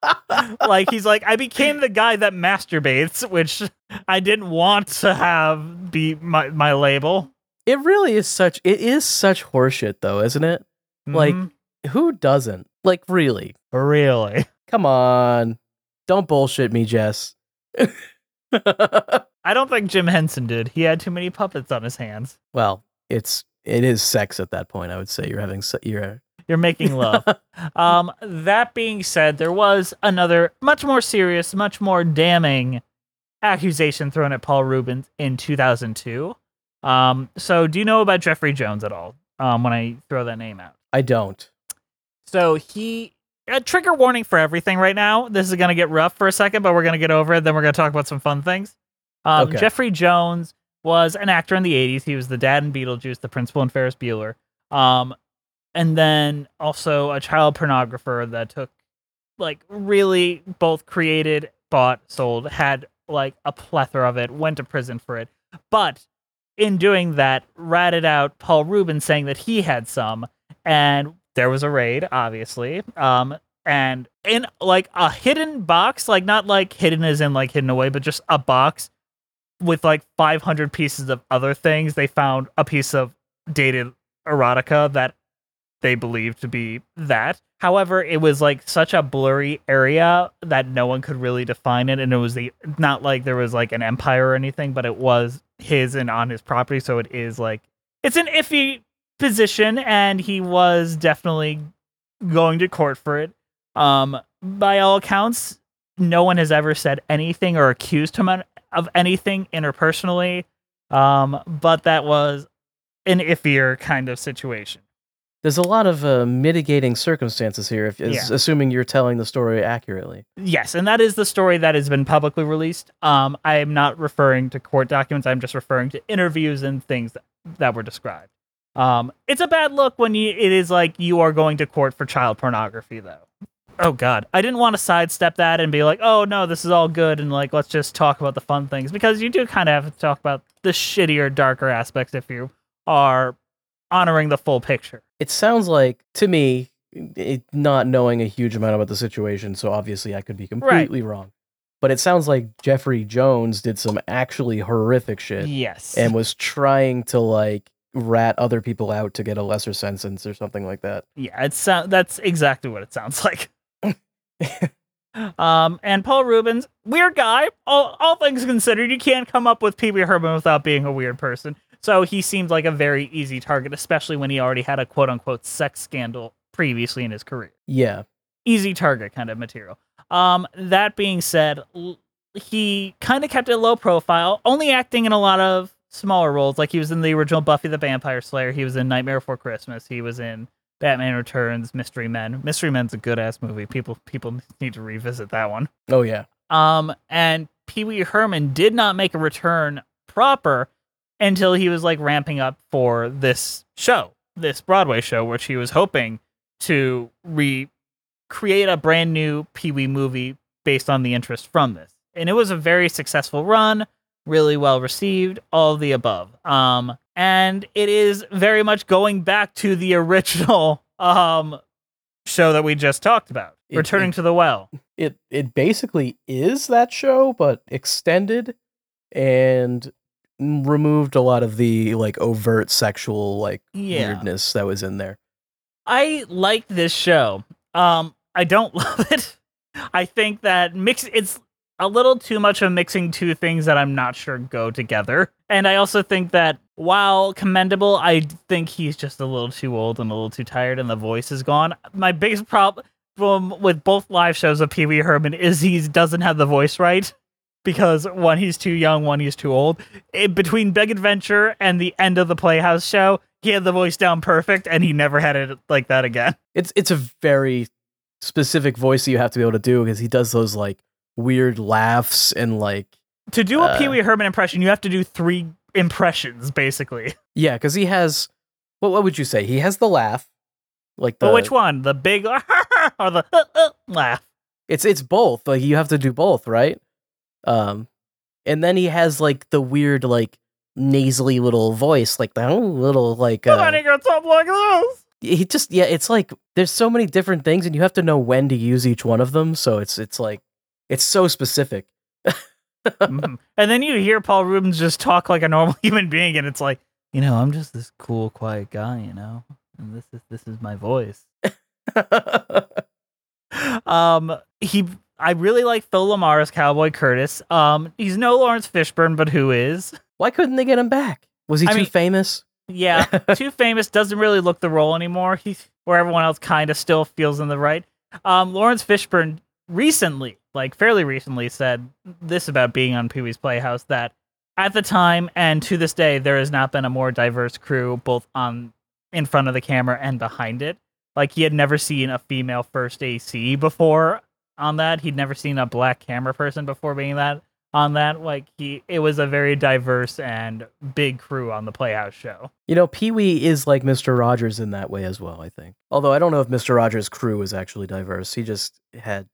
like he's like, I became the guy that masturbates, which I didn't want to have be my, my label. It really is such it is such horseshit though, isn't it? Like Mhm. who doesn't? Like really? really. Come on. Don't bullshit me, Jess. I don't think Jim Henson did. He had too many puppets on his hands. well, it's it is sex at that point. I would say you're having se- you're You're making love. um, that being said, there was another much more serious, much more damning accusation thrown at Paul Reubens in 2002. Um, so do you know about Jeffrey Jones at all? Um, when I throw that name out. I don't. So he a trigger warning for everything right now. This is gonna get rough for a second, but we're gonna get over it. Then we're gonna talk about some fun things. Um, Okay. Jeffrey Jones was an actor in the '80s. He was the dad in Beetlejuice, the principal in Ferris Bueller, um, and then also a child pornographer that took like really both created, bought, sold, had like a plethora of it. Went to prison for it, but in doing that, ratted out Paul Rubin saying that he had some, and there was a raid, obviously. Um, and in like a hidden box, like not like hidden as in like hidden away, but just a box with like 500 pieces of other things. They found a piece of dated erotica that they believed to be that. However, it was like such a blurry area that no one could really define it, and it was the not like there was like an empire or anything, but it was his and on his property, so it is like it's an iffy position, and he was definitely going to court for it. Um, by all accounts, no one has ever said anything or accused him of anything interpersonally. Um, but that was an iffier kind of situation. There's a lot of uh, mitigating circumstances here, if, Yeah. assuming you're telling the story accurately. Yes, and that is the story that has been publicly released. Um, I am not referring to court documents. I'm just referring to interviews and things that, that were described. Um, it's a bad look when you it is like you are going to court for child pornography, though. Oh God, I didn't want to sidestep that and be like, oh no, this is all good, and like let's just talk about the fun things because you do kind of have to talk about the shittier, darker aspects if you are honoring the full picture. It sounds like, to me, it, not knowing a huge amount about the situation, so obviously I could be completely wrong. But it sounds like Jeffrey Jones did some actually horrific shit Yes, and was trying to like rat other people out to get a lesser sentence or something like that. Yeah, it's uh, that's exactly what it sounds like. um, and Paul Reubens, weird guy. All all things considered, you can't come up with Pee Wee Herman without being a weird person. So he seemed like a very easy target, especially when he already had a quote unquote sex scandal previously in his career. Yeah. Easy target kind of material. Um, that being said, he kind of kept it low profile, only acting in a lot of smaller roles. Like he was in the original Buffy the Vampire Slayer. He was in Nightmare Before Christmas. He was in Batman Returns, Mystery Men. Mystery Men's a good ass movie. People people need to revisit that one. Oh yeah. Um, and Pee Wee Herman did not make a return proper until he was like ramping up for this show, this Broadway show, which he was hoping to recreate a brand new Pee Wee movie based on the interest from this. And it was a very successful run, really well received, all the above. Um, and it is very much going back to the original um show that we just talked about, It- Returning it- to the Well. It it basically is that show, but extended and removed a lot of the like overt sexual like Yeah. weirdness that was in there. I like this show. Um, I don't love it. I think that mix it's a little too much of mixing two things that I'm not sure go together. And I also think that while commendable, I think he's just a little too old and a little too tired and the voice is gone. My biggest problem with both live shows of Pee Wee Herman is he doesn't have the voice right. Because one, he's too young, one, he's too old. In between Big Adventure and the end of the Playhouse show, he had the voice down perfect and he never had it like that again. It's it's a very specific voice that you have to be able to do because he does those like weird laughs and like To do a Uh, Pee Wee Herman impression, you have to do three impressions, basically. yeah, because he has what what would you say? He has the laugh, like the but which one? The big or the uh, uh, laugh? It's it's both. Like you have to do both, right? Um, and then he has like the weird like nasally little voice, like that little like. Uh, you talk like this? he just yeah, it's like there's so many different things, and you have to know when to use each one of them. So it's it's like it's so specific. Mhm. And then you hear Paul Reubens just talk like a normal human being, and it's like, you know, I'm just this cool, quiet guy, you know, and this is this is my voice. um, he, I really like Phil LaMarr as Cowboy Curtis. Um, he's no Laurence Fishburne, but who is? Why couldn't they get him back? Was he I too mean- famous? Yeah, too famous doesn't really look the role anymore. He's where everyone else kind of still feels in the right. Um, Laurence Fishburne recently, like fairly recently, said this about being on Pee Wee's Playhouse that at the time and to this day there has not been a more diverse crew both on in front of the camera and behind it. Like he had never seen a female first AC before on that. He'd never seen a black camera person before being that on that. Like he, it was a very diverse and big crew on the Playhouse show. You know, Pee Wee is like Mr. Rogers in that way as well, I think. Although I don't know if Mr. Rogers' crew was actually diverse. He just had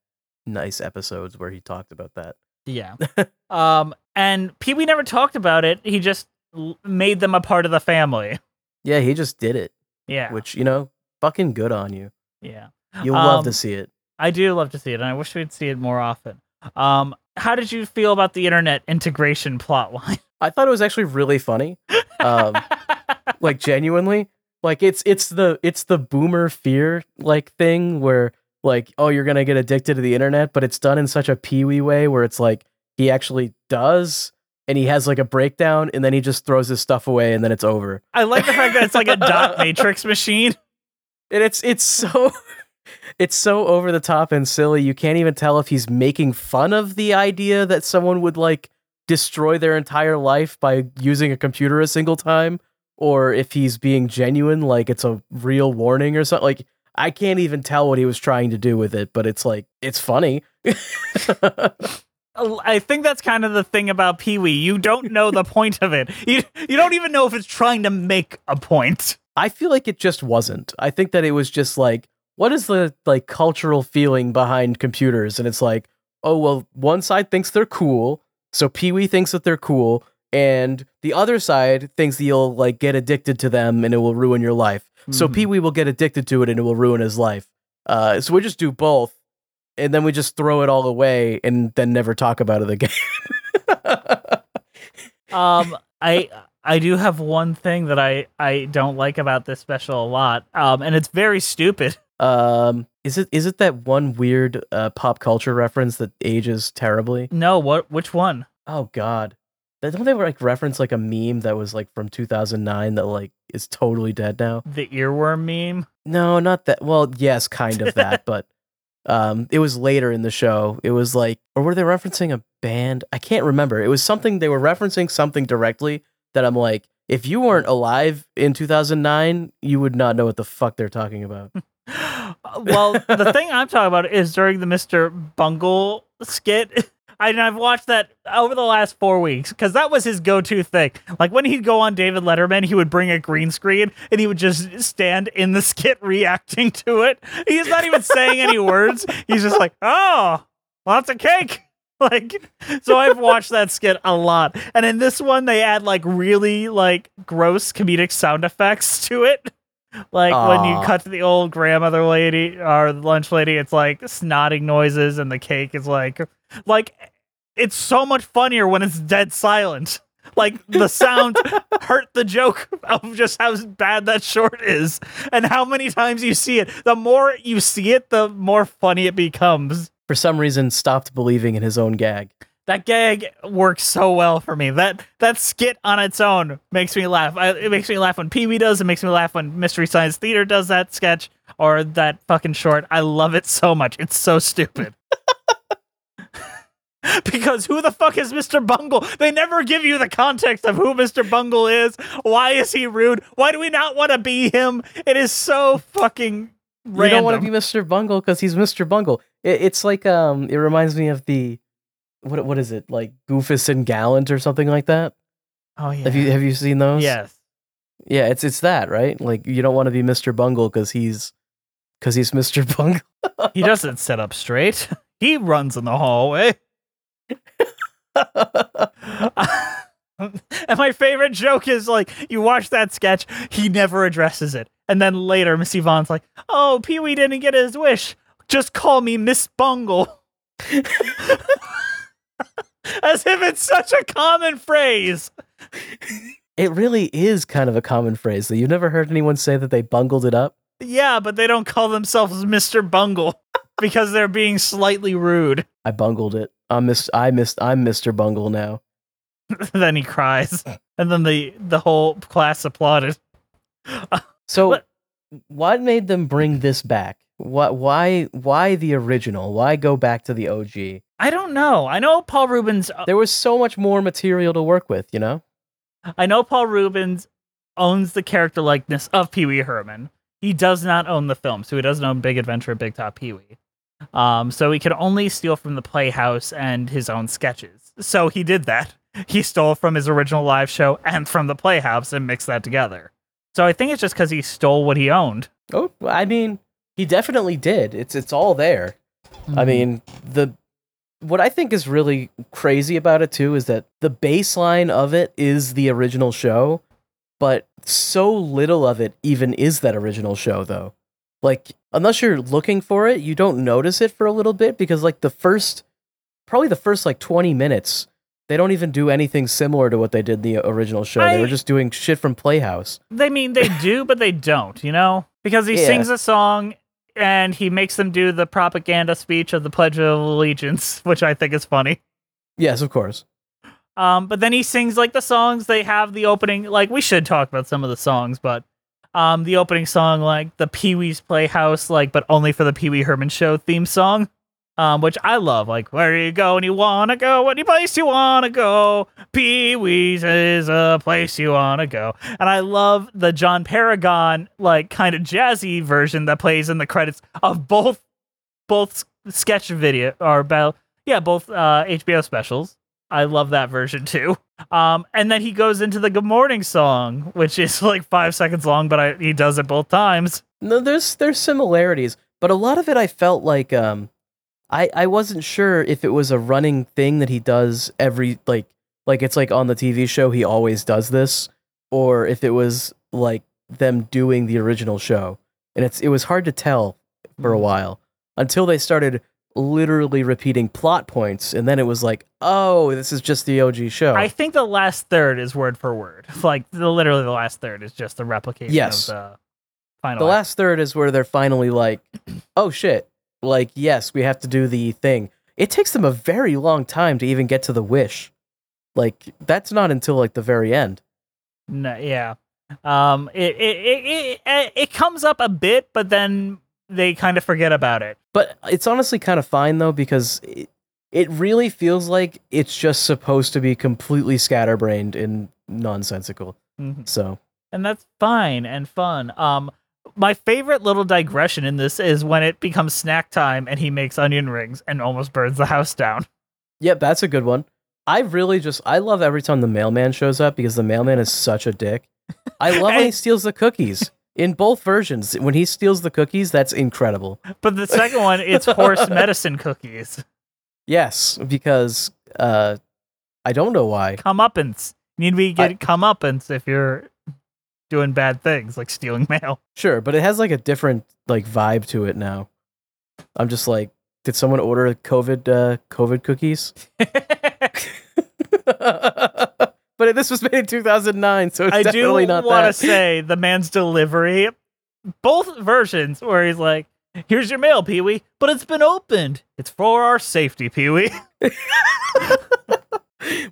nice episodes where he talked about that. Yeah. um, and Pee Wee never talked about it. He just l- made them a part of the family. Yeah, he just did it, Yeah. which, you know, fucking good on you. yeah. You'll love Um, to see it. I do love to see it, and I wish we'd see it more often. Um, how did you feel about the internet integration plotline? I thought it was actually really funny. Um, like genuinely like it's it's the it's the boomer fear like thing where like oh you're gonna get addicted to the internet but it's done in such a peewee way where it's like he actually does and he has like a breakdown and then he just throws his stuff away and then it's over I like the fact that it's like a dot matrix machine. and it's it's so it's so over the top and silly you can't even tell if he's making fun of the idea that someone would like destroy their entire life by using a computer a single time or if he's being genuine like it's a real warning or something like i can't even tell what he was trying to do with it but it's like it's funny I think that's kind of the thing about Pee Wee. You don't know the point of it. You you don't even know if it's trying to make a point. I feel like it just wasn't. I think that it was just like, what is the like cultural feeling behind computers? And it's like, oh well, one side thinks they're cool, so Pee Wee thinks that they're cool, and the other side thinks that you'll like get addicted to them and it will ruin your life. So Mhm. Pee Wee will get addicted to it and it will ruin his life. Uh, so we just do both, and then we just throw it all away and then never talk about it again. Um, I I do have one thing that I I don't like about this special a lot. Um, and it's very stupid. Um, is it is it that one weird uh, pop culture reference that ages terribly? No, what? Which one? Oh God, don't they like reference like a meme that was like from 2009 that like is totally dead now? The earworm meme. No, not that. Well, yes, kind of that, but um, it was later in the show. It was like, or were they referencing a band? I can't remember. It was something they were referencing something directly that I'm like, if you weren't alive in 2009, you would not know what the fuck they're talking about. well, the thing I'm talking about is during the Mr. Bungle skit. I, and I've watched that over the last four weeks because that was his go-to thing. Like when he'd go on David Letterman, he would bring a green screen and he would just stand in the skit reacting to it. He's not even saying any words. He's just like, "Oh, lots of cake." Like, so I've watched that skit a lot. And in this one, they add like really like gross comedic sound effects to it. Like when you cut to the old grandmother lady or the lunch lady, it's like snotting noises, and the cake is like, like it's so much funnier when it's dead silent. Like the sound hurt the joke of just how bad that short is, and how many times you see it. The more you see it, the more funny it becomes. For some reason, stopped believing in his own gag. That gag works so well for me. That that skit on its own makes me laugh. I, it makes me laugh when Pee Wee does. It makes me laugh when Mystery Science Theater does that sketch or that fucking short. I love it so much. It's so stupid. because who the fuck is Mr. Bungle? They never give you the context of who Mr. Bungle is. Why is he rude? Why do we not want to be him? It is so fucking random. You don't want to be Mr. Bungle because he's Mr. Bungle. It, it's like um, it reminds me of the what what is it like Goofus and Gallant or something like that. oh yeah. Have you have you seen those? yes. Yeah, it's it's that right. Like you don't want to be Mr. Bungle because he's because he's Mr. Bungle. He doesn't sit up straight. He runs in the hallway. And my favorite joke is like, you watch that sketch, he never addresses it. And then later, Miss Yvonne's like, oh, Pee Wee didn't get his wish. Just call me Miss Bungle. As if it's such a common phrase. It really is kind of a common phrase that you've never heard anyone say that they bungled it up. Yeah, but they don't call themselves Mr. Bungle because they're being slightly rude. I bungled it. I'm mis- I missed. I'm Mr. Bungle now. then he cries. And then the, the whole class applauded. So, What- what made them bring this back? What? Why? Why the original? Why go back to the OG? I don't know. I know Paul Reubens There was so much more material to work with. You know. I know Paul Reubens owns the character likeness of Pee Wee Herman. He does not own the film, so he doesn't own Big Adventure Big Top Pee Wee. Um, so he could only steal from the Playhouse and his own sketches. So he did that. He stole from his original live show and from the Playhouse and mixed that together. So I think it's just because he stole what he owned. Oh, I mean, he definitely did. It's it's all there. I hmm. mean, the what I think is really crazy about it too is that the baseline of it is the original show, but so little of it even is that original show though. Like unless you're looking for it, you don't notice it for a little bit because like the first probably the first like 20 minutes they don't even do anything similar to what they did in the original show. they were just doing shit from Playhouse. They mean they do, but they don't, you know? Because he Yeah. sings a song and he makes them do the propaganda speech of the Pledge of Allegiance, which I think is funny. Yes, of course. Um, but then he sings like the songs they have the opening. Like we should talk about some of the songs, but um, the opening song like the Pee Wee's Playhouse, like but only for the Pee Wee Herman Show theme song, um, which I love. Like where do you go and you wanna go, any place you wanna go, Pee Wee's is a place you wanna go. And I love the John Paragon like kind of jazzy version that plays in the credits of both both sketch video or about yeah both uh, HBO specials. I love that version too. Um, and then he goes into the Good Morning song, which is like five seconds long, but I, he does it both times. No, there's there's similarities, but a lot of it I felt like um I I wasn't sure if it was a running thing that he does every like like it's like on the TV show he always does this or if it was like them doing the original show. And it's it was hard to tell for a mm-hmm. while until they started literally repeating plot points and then it was like, "Oh, this is just the OG show." I think the last third is word for word. Like the, literally the last third is just the replication Yes. of the final. the act. last third is where they're finally like, oh shit, like yes, we have to do the thing. It takes them a very long time to even get to the wish. Like that's not until like the very end. No, yeah. Um, it it, it it it comes up a bit, but then they kind of forget about it. But it's honestly kind of fine though because it, it really feels like it's just supposed to be completely scatterbrained and nonsensical. Mhm. So and that's fine and fun. Um, my favorite little digression in this is when it becomes snack time and he makes onion rings and almost burns the house down. Yep, that's a good one. I really just I love every time the mailman shows up because the mailman is such a dick. I love when he steals the cookies. In both versions, when he steals the cookies, that's incredible. But the second one, it's horse medicine cookies. Yes, because uh I don't know why. Comeuppance. You need to be I- get comeuppance if you're doing bad things like stealing mail. Sure, but it has like a different like vibe to it now. I'm just like, did someone order COVID uh COVID cookies? but this was made in 2009, so it's I do definitely not want to say the man's delivery, both versions, where he's like, "Here's your mail, Pee Wee, but it's been opened. It's for our safety, Pee Wee."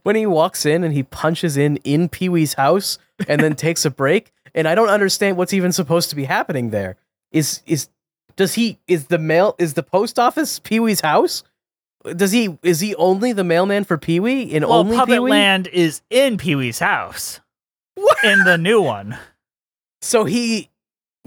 when he walks in and he punches in in Pee Wee's house and then takes a break, and I don't understand what's even supposed to be happening there. Is is does he is the mail is the post office Pee Wee's house? Does he is he only the mailman for Pee Wee in well, only Puppet Wee? Land is in Pee Wee's house What? in the new one. So he,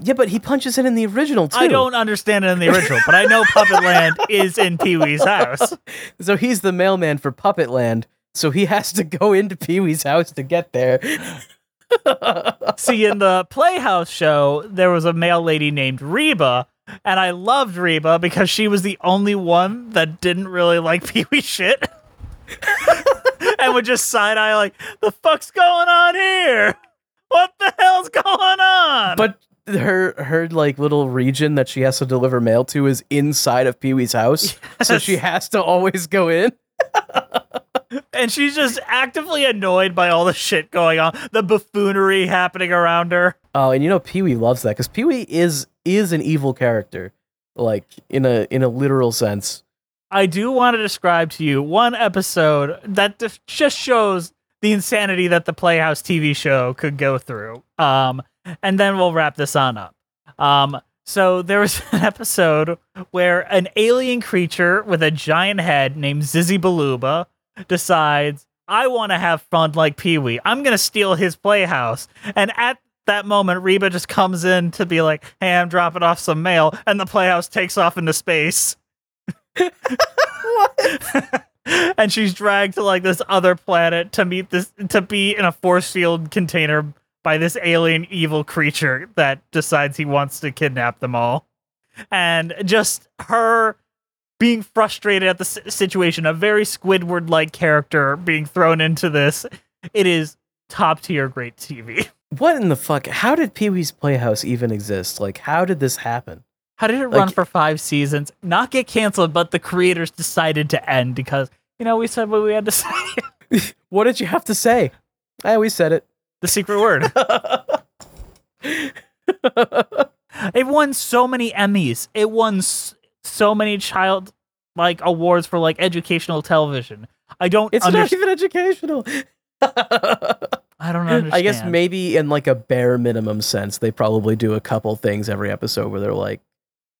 yeah, but he punches in in the original too. I don't understand it in the original, but I know Puppet Land is in Pee Wee's house. So he's the mailman for Puppet Land. So he has to go into Pee Wee's house to get there. See, in the Playhouse show, there was a male lady named Reba, and I loved Reba because she was the only one that didn't really like Pee Wee shit. and would just side eye like, "The fuck's going on here? What the hell's going on?" But her her like little region that she has to deliver mail to is inside of Pee Wee's house, so she has to always go in. And she's just actively annoyed by all the shit going on, the buffoonery happening around her. Oh, and you know Pee Wee loves that because Pee Wee is is an evil character, like in a in a literal sense. I do want to describe to you one episode that just shows the insanity that the Playhouse TV show could go through. Um, and then we'll wrap this on up. Um, so there was an episode where an alien creature with a giant head named Zizzy Baluba decides, I want to have fun like Pee Wee. I'm going to steal his playhouse. And at that moment, Reba just comes in to be like, hey, I'm dropping off some mail. And the playhouse takes off into space. and she's dragged to like this other planet to meet this to be in a force field container by this alien evil creature that decides he wants to kidnap them all and just her being frustrated at the situation a very squidward like character being thrown into this it is top tier great tv What in the fuck? How did Pee Wee's Playhouse even exist? Like, how did this happen? how did it run for five seasons not get canceled but the creators decided to end because you know we said what we had to say What did you have to say? I always said it. the secret word It won so many Emmys. It won s- so many child like awards for like educational television. I don't. it's not even educational. I don't understand. I guess maybe in like a bare minimum sense, they probably do a couple things every episode where they're like,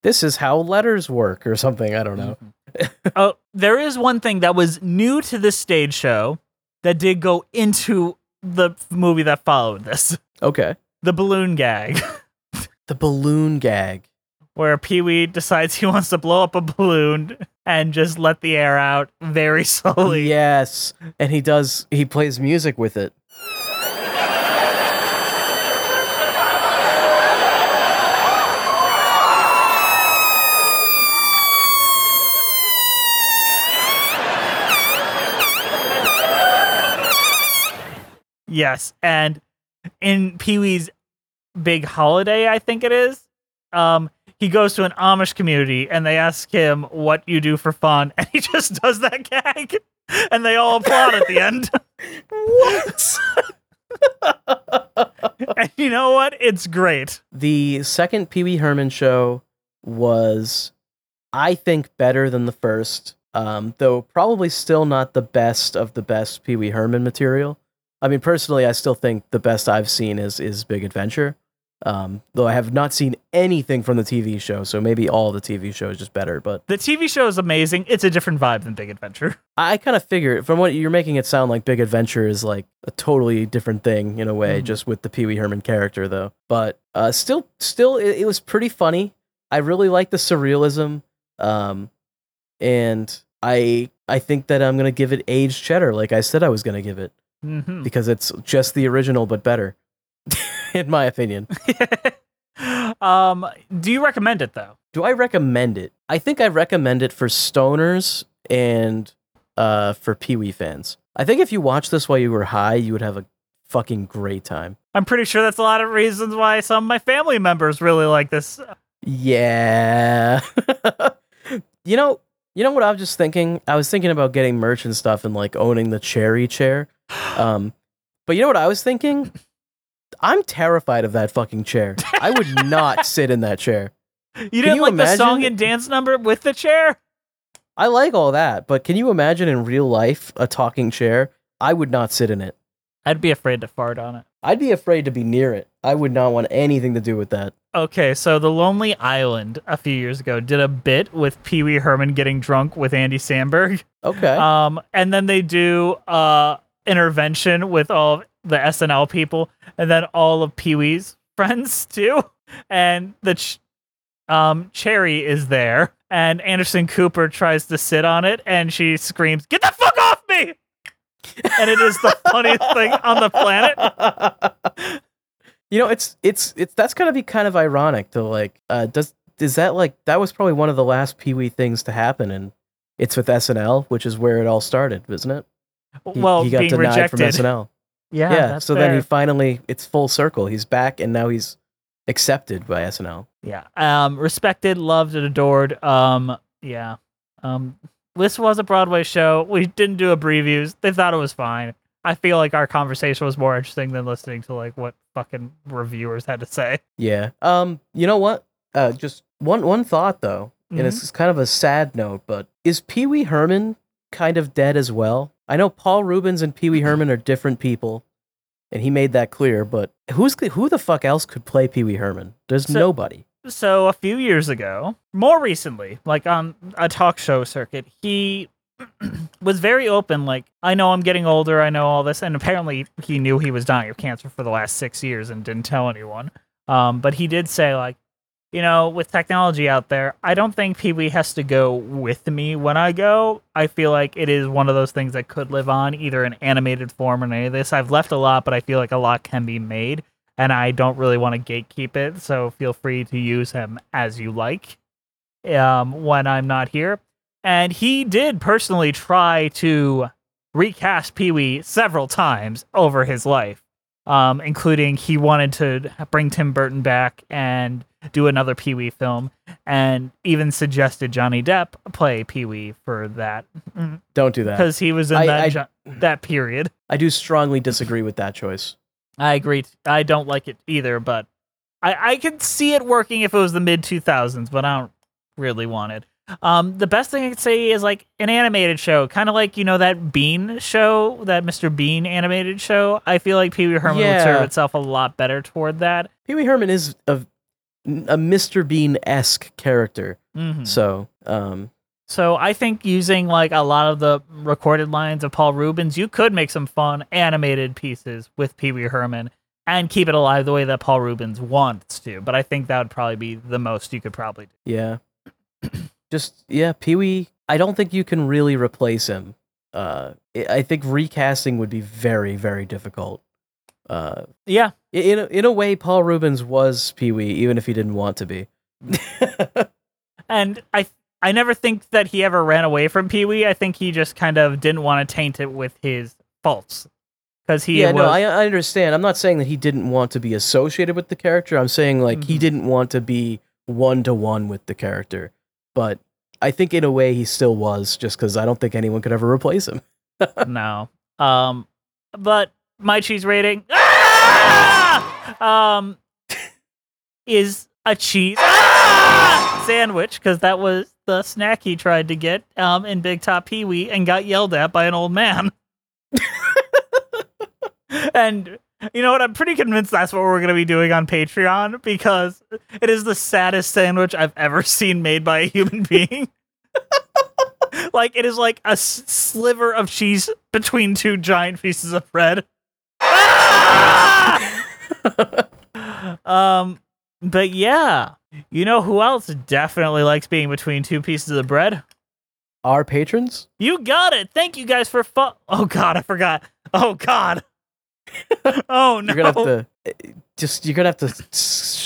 "This is how letters work" or something. I don't know. Mm-hmm. Oh, there is one thing that was new to this stage show that did go into the movie that followed this. Okay, The balloon gag, the balloon gag. Where Pee Wee decides he wants to blow up a balloon and just let the air out very slowly. Yes, and he does. He plays music with it. Yes, and in Pee Wee's big holiday, I think it is. Um, he goes to an Amish community and they ask him what you do for fun, and he just does that gag, and they all applaud at the end. What? and you know what? It's great. the second Pee Wee Herman show was, I think, better than the first. Um, though probably still not the best of the best Pee Wee Herman material. I mean, personally, I still think the best I've seen is is Big Adventure. Um, though I have not seen anything from the TV show, so maybe all the TV show is just better. But The TV show is amazing. It's a different vibe than Big Adventure. I kind of figured from what you're making it sound like Big Adventure is like a totally different thing in a way, Mhm. just with the Pee Wee Herman character though. But uh, still, still, it, it was pretty funny. I really like the surrealism, um, and I I think that I'm gonna give it aged cheddar, like I said I was gonna give it, Mhm. because it's just the original but better, in my opinion. um, do you recommend it though? Do I recommend it? I think I recommend it for stoners and uh, for Pee Wee fans. I think if you watch this while you were high, you would have a fucking great time. I'm pretty sure that's a lot of reasons why some of my family members really like this. Yeah. you know, you know what I was just thinking? I was thinking about getting merch and stuff and like owning the cherry chair. Um, but you know what I was thinking? I'm terrified of that fucking chair. I would not sit in that chair. You didn't you like the song and dance number with the chair? I like all that, but can you imagine in real life a talking chair? I would not sit in it. I'd be afraid to fart on it. I'd be afraid to be near it. I would not want anything to do with that. Okay, so The Lonely Island a few years ago did a bit with Pee Wee Herman getting drunk with Andy Samberg. Okay. Um, and then they do uh intervention with all of the SNL people, and then all of Pee Wee's friends too. And the ch- um Cherry is there, and Anderson Cooper tries to sit on it, and she screams, "Get the fuck off me!" and it is the funniest thing on the planet. you know, it's it's it's that's gotta be kind of ironic to like uh does is that like that was probably one of the last Pee Wee things to happen and it's with SNL, which is where it all started, isn't it? He, well, he got being denied rejected. from SNL. Yeah, Yeah, so then he finally it's full circle. He's back and now he's accepted by SNL. Yeah. Um, respected, loved, and adored. Um, yeah. Um, this was a Broadway show. We didn't do a previews. They thought it was fine. I feel like our conversation was more interesting than listening to like what fucking reviewers had to say. Yeah. Um. You know what? Uh. Just one one thought though, and Mm-hmm. it's kind of a sad note, but is Pee Wee Herman kind of dead as well? I know Paul Reubens and Pee Wee Herman are different people, and he made that clear. But who's who the fuck else could play Pee Wee Herman? There's So- nobody. So a few years ago, more recently, like on a talk show circuit, he was very open. Like, I know I'm getting older. I know all this, and apparently he knew he was dying of cancer for the last six years and didn't tell anyone. Um, but he did say like, you know, with technology out there, I don't think Pee Wee has to go with me when I go. I feel like it is one of those things that could live on either in animated form or any of this. I've left a lot, but I feel like a lot can be made, and I don't really want to gatekeep it. So feel free to use him as you like um, when I'm not here. And he did personally try to recast Pee Wee several times over his life, um, including he wanted to bring Tim Burton back and do another Pee Wee film, and even suggested Johnny Depp play Pee Wee for that Don't do that. because he was in I- that I- jo- that period. I do strongly disagree with that choice. I agree. I don't like it either, but I I could see it working if it was the mid 2000s, but I don't really want it. Um, the best thing I could say is like an animated show, kind of like you know that Bean show, that Mr. Bean animated show. I feel like Pee Wee Herman would serve itself a lot better toward that. Pee Wee Herman is a a Mr. Bean esque character. Mhm. So, um, So I think using like a lot of the recorded lines of Paul Reubens, you could make some fun animated pieces with Pee Wee Herman and keep it alive the way that Paul Reubens wants to. But I think that would probably be the most you could probably do. yeah, just yeah, Pee Wee. I don't think you can really replace him. Uh, I think recasting would be very, very difficult. Uh, Yeah, in a, in a way, Paul Reubens was Pee Wee, even if he didn't want to be. and I I never think that he ever ran away from Pee Wee. I think he just kind of didn't want to taint it with his faults because he yeah, was, no, I, I understand. I'm not saying that he didn't want to be associated with the character. I'm saying like he Mhm. didn't want to be one to one with the character. But I think in a way he still was, just because I don't think anyone could ever replace him. no. Um, but my cheese rating ah! um is a cheese ah! sandwich because that was the snack he tried to get um in Big Top Pee Wee and got yelled at by an old man. and you know what? I'm pretty convinced that's what we're going to be doing on Patreon because it is the saddest sandwich I've ever seen made by a human being. like it is like a sliver of cheese between two giant pieces of bread. um, but yeah, you know who else definitely likes being between two pieces of bread? Our patrons? You got it. Thank you guys for fu- Oh God, I forgot. Oh God. oh no. You're gonna have to eh, just you're gonna have to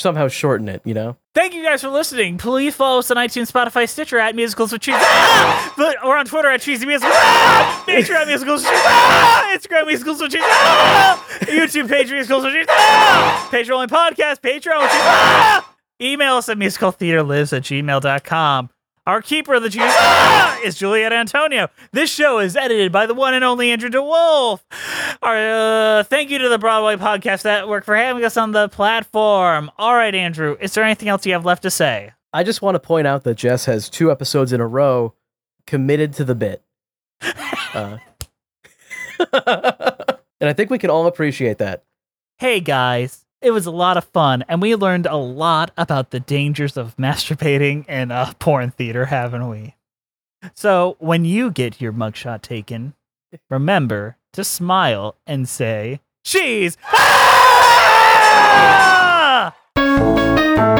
somehow shorten it, you know? Thank you guys for listening. Please follow us on iTunes, Spotify, Stitcher at Musicals with Cheese. Ah! But or on Twitter at Cheesy Musicals. Ah! Nature at Musicals with Cheese. Ah! Instagram Musicals with Cheese. Ah! YouTube page Musicals with Cheese. Ah! Patreon only podcast, Patreon with Cheese. Ah! Email us at musicaltheatrelives at gmail.com. Our keeper of the cheese ah! is Juliet Antonio. This show is edited by the one and only Andrew DeWolf. Our, uh, thank you to the Broadway Podcast Network for having us on the platform. All right, Andrew, is there anything else you have left to say? I just want to point out that Jess has two episodes in a row committed to the bit. Uh, and I think we can all appreciate that. Hey guys, it was a lot of fun, and we learned a lot about the dangers of masturbating in a porn theater, haven't we? So, when you get your mugshot taken, remember to smile and say, Cheese! Ah!